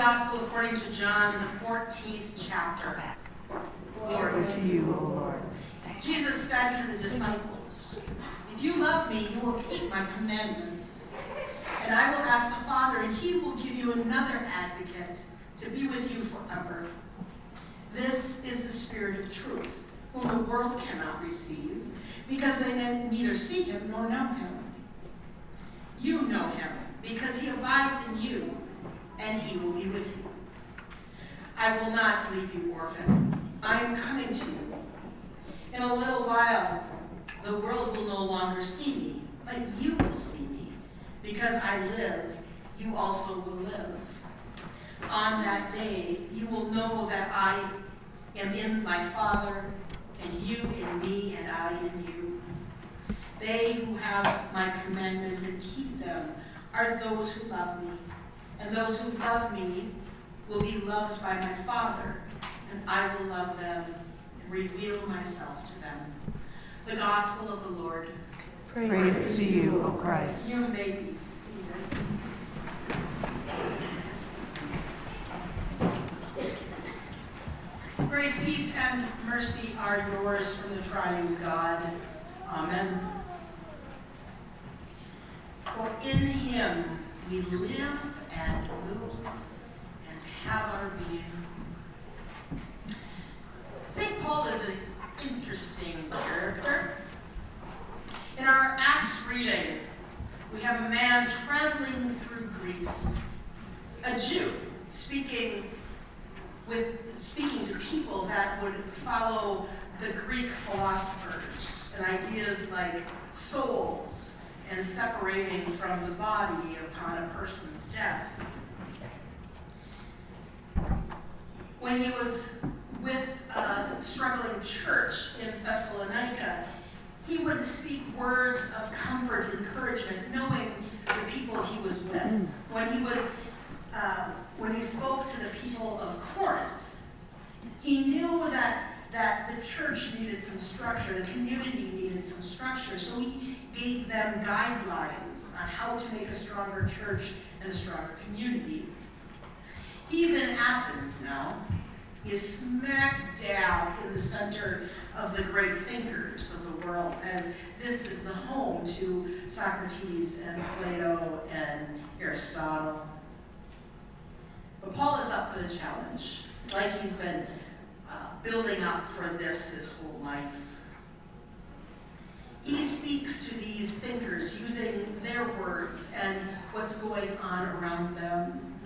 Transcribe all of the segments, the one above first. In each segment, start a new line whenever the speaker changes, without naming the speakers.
Gospel according to John, the 14th chapter.
Glory to you, O Lord.
Jesus said to the disciples, If you love me, you will keep my commandments. And I will ask the Father, and he will give you another advocate to be with you forever. This is the Spirit of truth, whom the world cannot receive, because they neither see him nor know him. You know him, because he abides in you, and he will be with you. I will not leave you orphan. I am coming to you. In a little while, the world will no longer see me, but you will see me. Because I live, you also will live. On that day, you will know that I am in my Father, and you in me, and I in you. They who have my commandments and keep them are those who love me. And those who love me will be loved by my Father, and I will love them and reveal myself to them. The Gospel of the Lord.
Praise, Praise to you, O Christ.
You may be seated. Grace, peace, and mercy are yours from the triune God. Amen. For in him we live and move and have our being. St. Paul is an interesting character. In our Acts reading, we have a man traveling through Greece, a Jew speaking with speaking to people that would follow the Greek philosophers and ideas like souls and separating from the body upon a person's death. When he was with a struggling church in Thessalonica, he would speak words of comfort and encouragement, knowing the people he was with. When he was, uh, when he spoke to the people of Corinth, he knew that that the church needed some structure, the community needed some structure, so he gave them guidelines on how to make a stronger church and a stronger community. He's in Athens now. He is smack dab in the center of the great thinkers of the world, as this is the home to Socrates and Plato and Aristotle. But Paul is up for the challenge. It's like he's been building up for this his whole life. He speaks to these thinkers using their words and what's going on around them.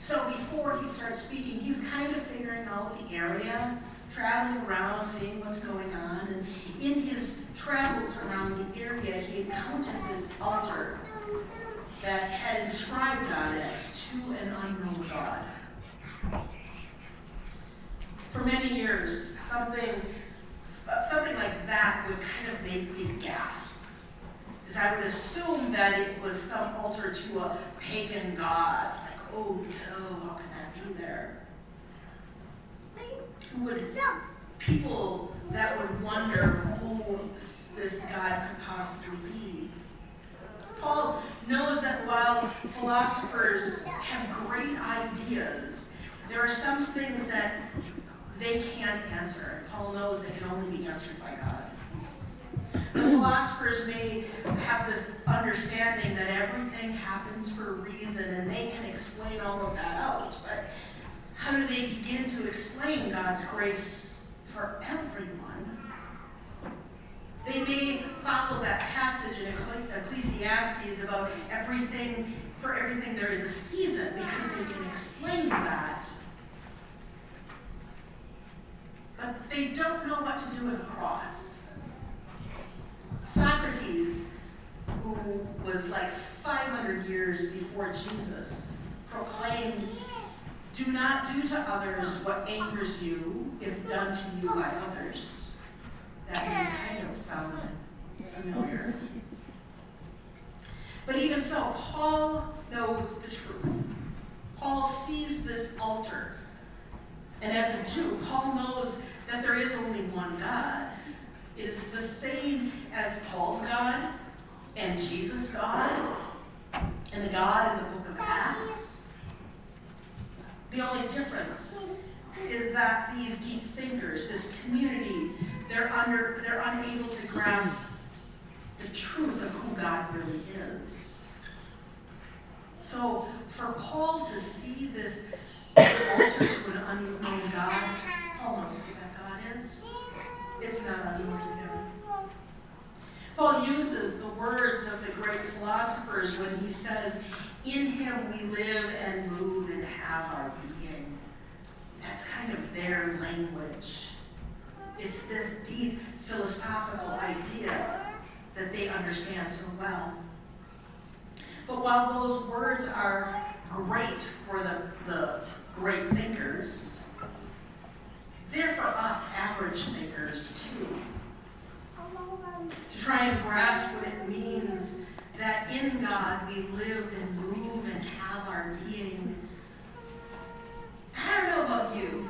So before he starts speaking, he was kind of figuring out the area traveling around, seeing what's going on. And in his travels around the area, he encountered this altar that had inscribed on it to an unknown God. For many years, something, something like that would kind of make me gasp. Because I would assume that it was some altar to a pagan god. Like, oh no, how can that be there? who would people that would wonder who this God could possibly be. Paul knows that while philosophers have great ideas, there are some things that they can't answer. Paul knows they can only be answered by God. The philosophers may have this understanding that everything happens for a reason and they can explain all of that out, but how do they begin to explain God's grace for everyone? They may follow that passage in Ecclesiastes about everything, for everything there is a season, because they can explain that. But they don't know what to do with a cross. Socrates, who was like 500 years before Jesus, proclaimed do not do to others what angers you if done to you by others. That may kind of sound familiar. But even so, Paul knows the truth. Paul sees this altar. And as a Jew, Paul knows that there is only one God. It is the same as Paul's God and Jesus' God and the God in the book of Acts. The only difference is that these deep thinkers, this community, they're under they're unable to grasp the truth of who God really is. So for Paul to see this altar to an unknown God, Paul knows who that God is. It's not unknown to him. Paul uses the words of the great philosophers when he says, In him we live and move and have our being. That's kind of their language. It's this deep philosophical idea that they understand so well. But while those words are great for the, the great thinkers, they're for us average thinkers too. To try and grasp what it means that in God we live and move and have our being. I don't know about you,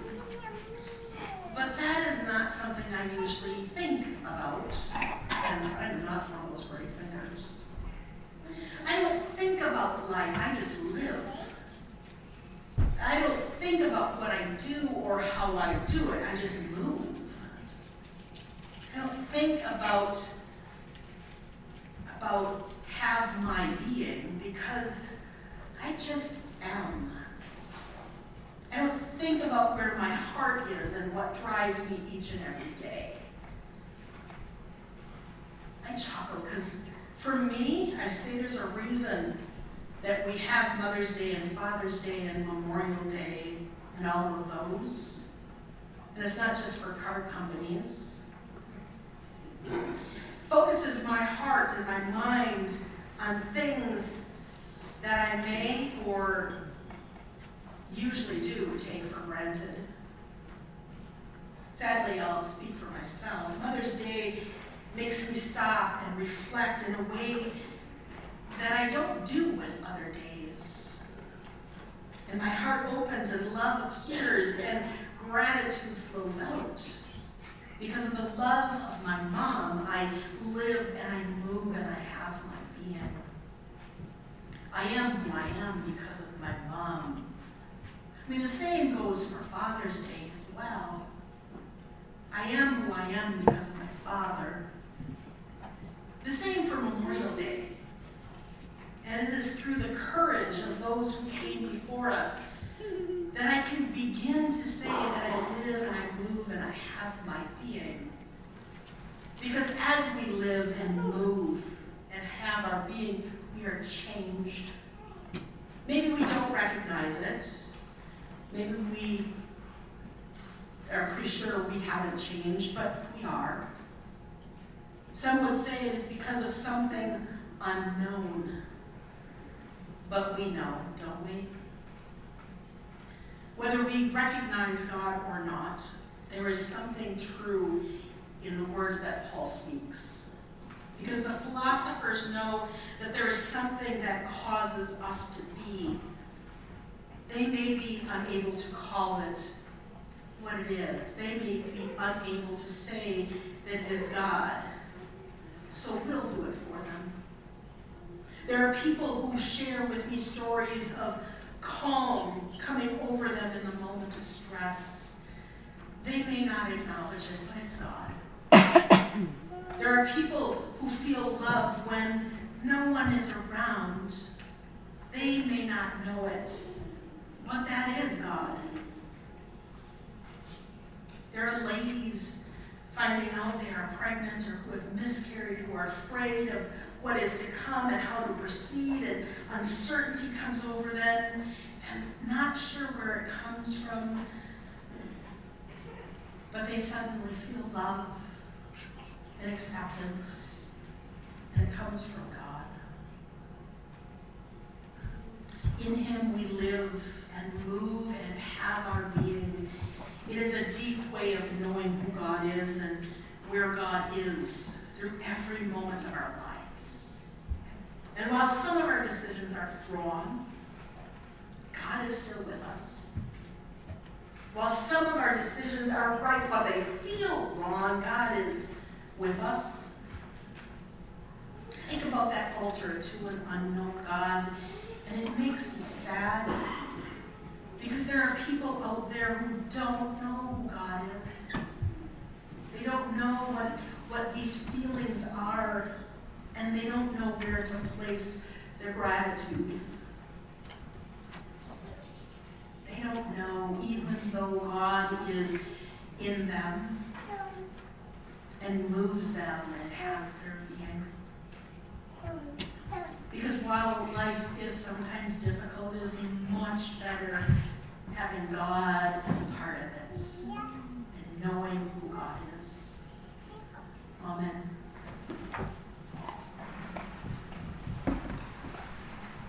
but that is not something I usually think about, hence I'm not one of those great thinkers. I don't think about life, I just live. I don't think about what I do or how I do it, I just move. I don't think about, about have my being because I just am. I don't think about where my heart is and what drives me each and every day. I chuckle because for me, I say there's a reason that we have Mother's Day and Father's Day and Memorial Day and all of those. And it's not just for card companies. Focuses my heart and my mind on things that I may or usually do take for granted. Sadly, I'll speak for myself. Mother's Day makes me stop and reflect in a way that I don't do with other days. And my heart opens and love appears and gratitude flows out. Because of the love of my mom, I live and I move and I have my being. I am who I am because of my mom. I mean, the same goes for Father's Day as well. I am who I am because of my father. The same for Memorial Day. And it is through the courage of those who came before us that I can begin to say that I live and I move and I have my being. Because as we live and move and have our being, we are changed. Maybe we don't recognize it. Maybe we are pretty sure we haven't changed, but we are. Some would say it is because of something unknown. But we know, don't we? Whether we recognize God or not, there is something true in the words that Paul speaks. Because the philosophers know that there is something that causes us to be they may be unable to call it what it is. They may be unable to say that it is God. So we'll do it for them. There are people who share with me stories of calm coming over them in the moment of stress. They may not acknowledge it, but it's God. there are people who feel love when no one is around. They may not know it, but that is God. There are ladies finding out they are pregnant or who have miscarried, who are afraid of what is to come and how to proceed, and uncertainty comes over them, and not sure where it comes from. But they suddenly feel love and acceptance, and it comes from God. In Him we live and move and have our being. It is a deep way of knowing who God is and where God is through every moment of our lives. And while some of our decisions are wrong, God is still with us. While some of our decisions are right, while they feel wrong, God is with us. Think about that altar to an unknown God, and it makes me sad because there are people out there who don't know who God is. They don't know what, what these feelings are, and they don't know where to place their gratitude. They don't know, even though God is in them and moves them and has their being. Because while life is sometimes difficult, it is much better having God as a part of it and knowing who God is. Amen.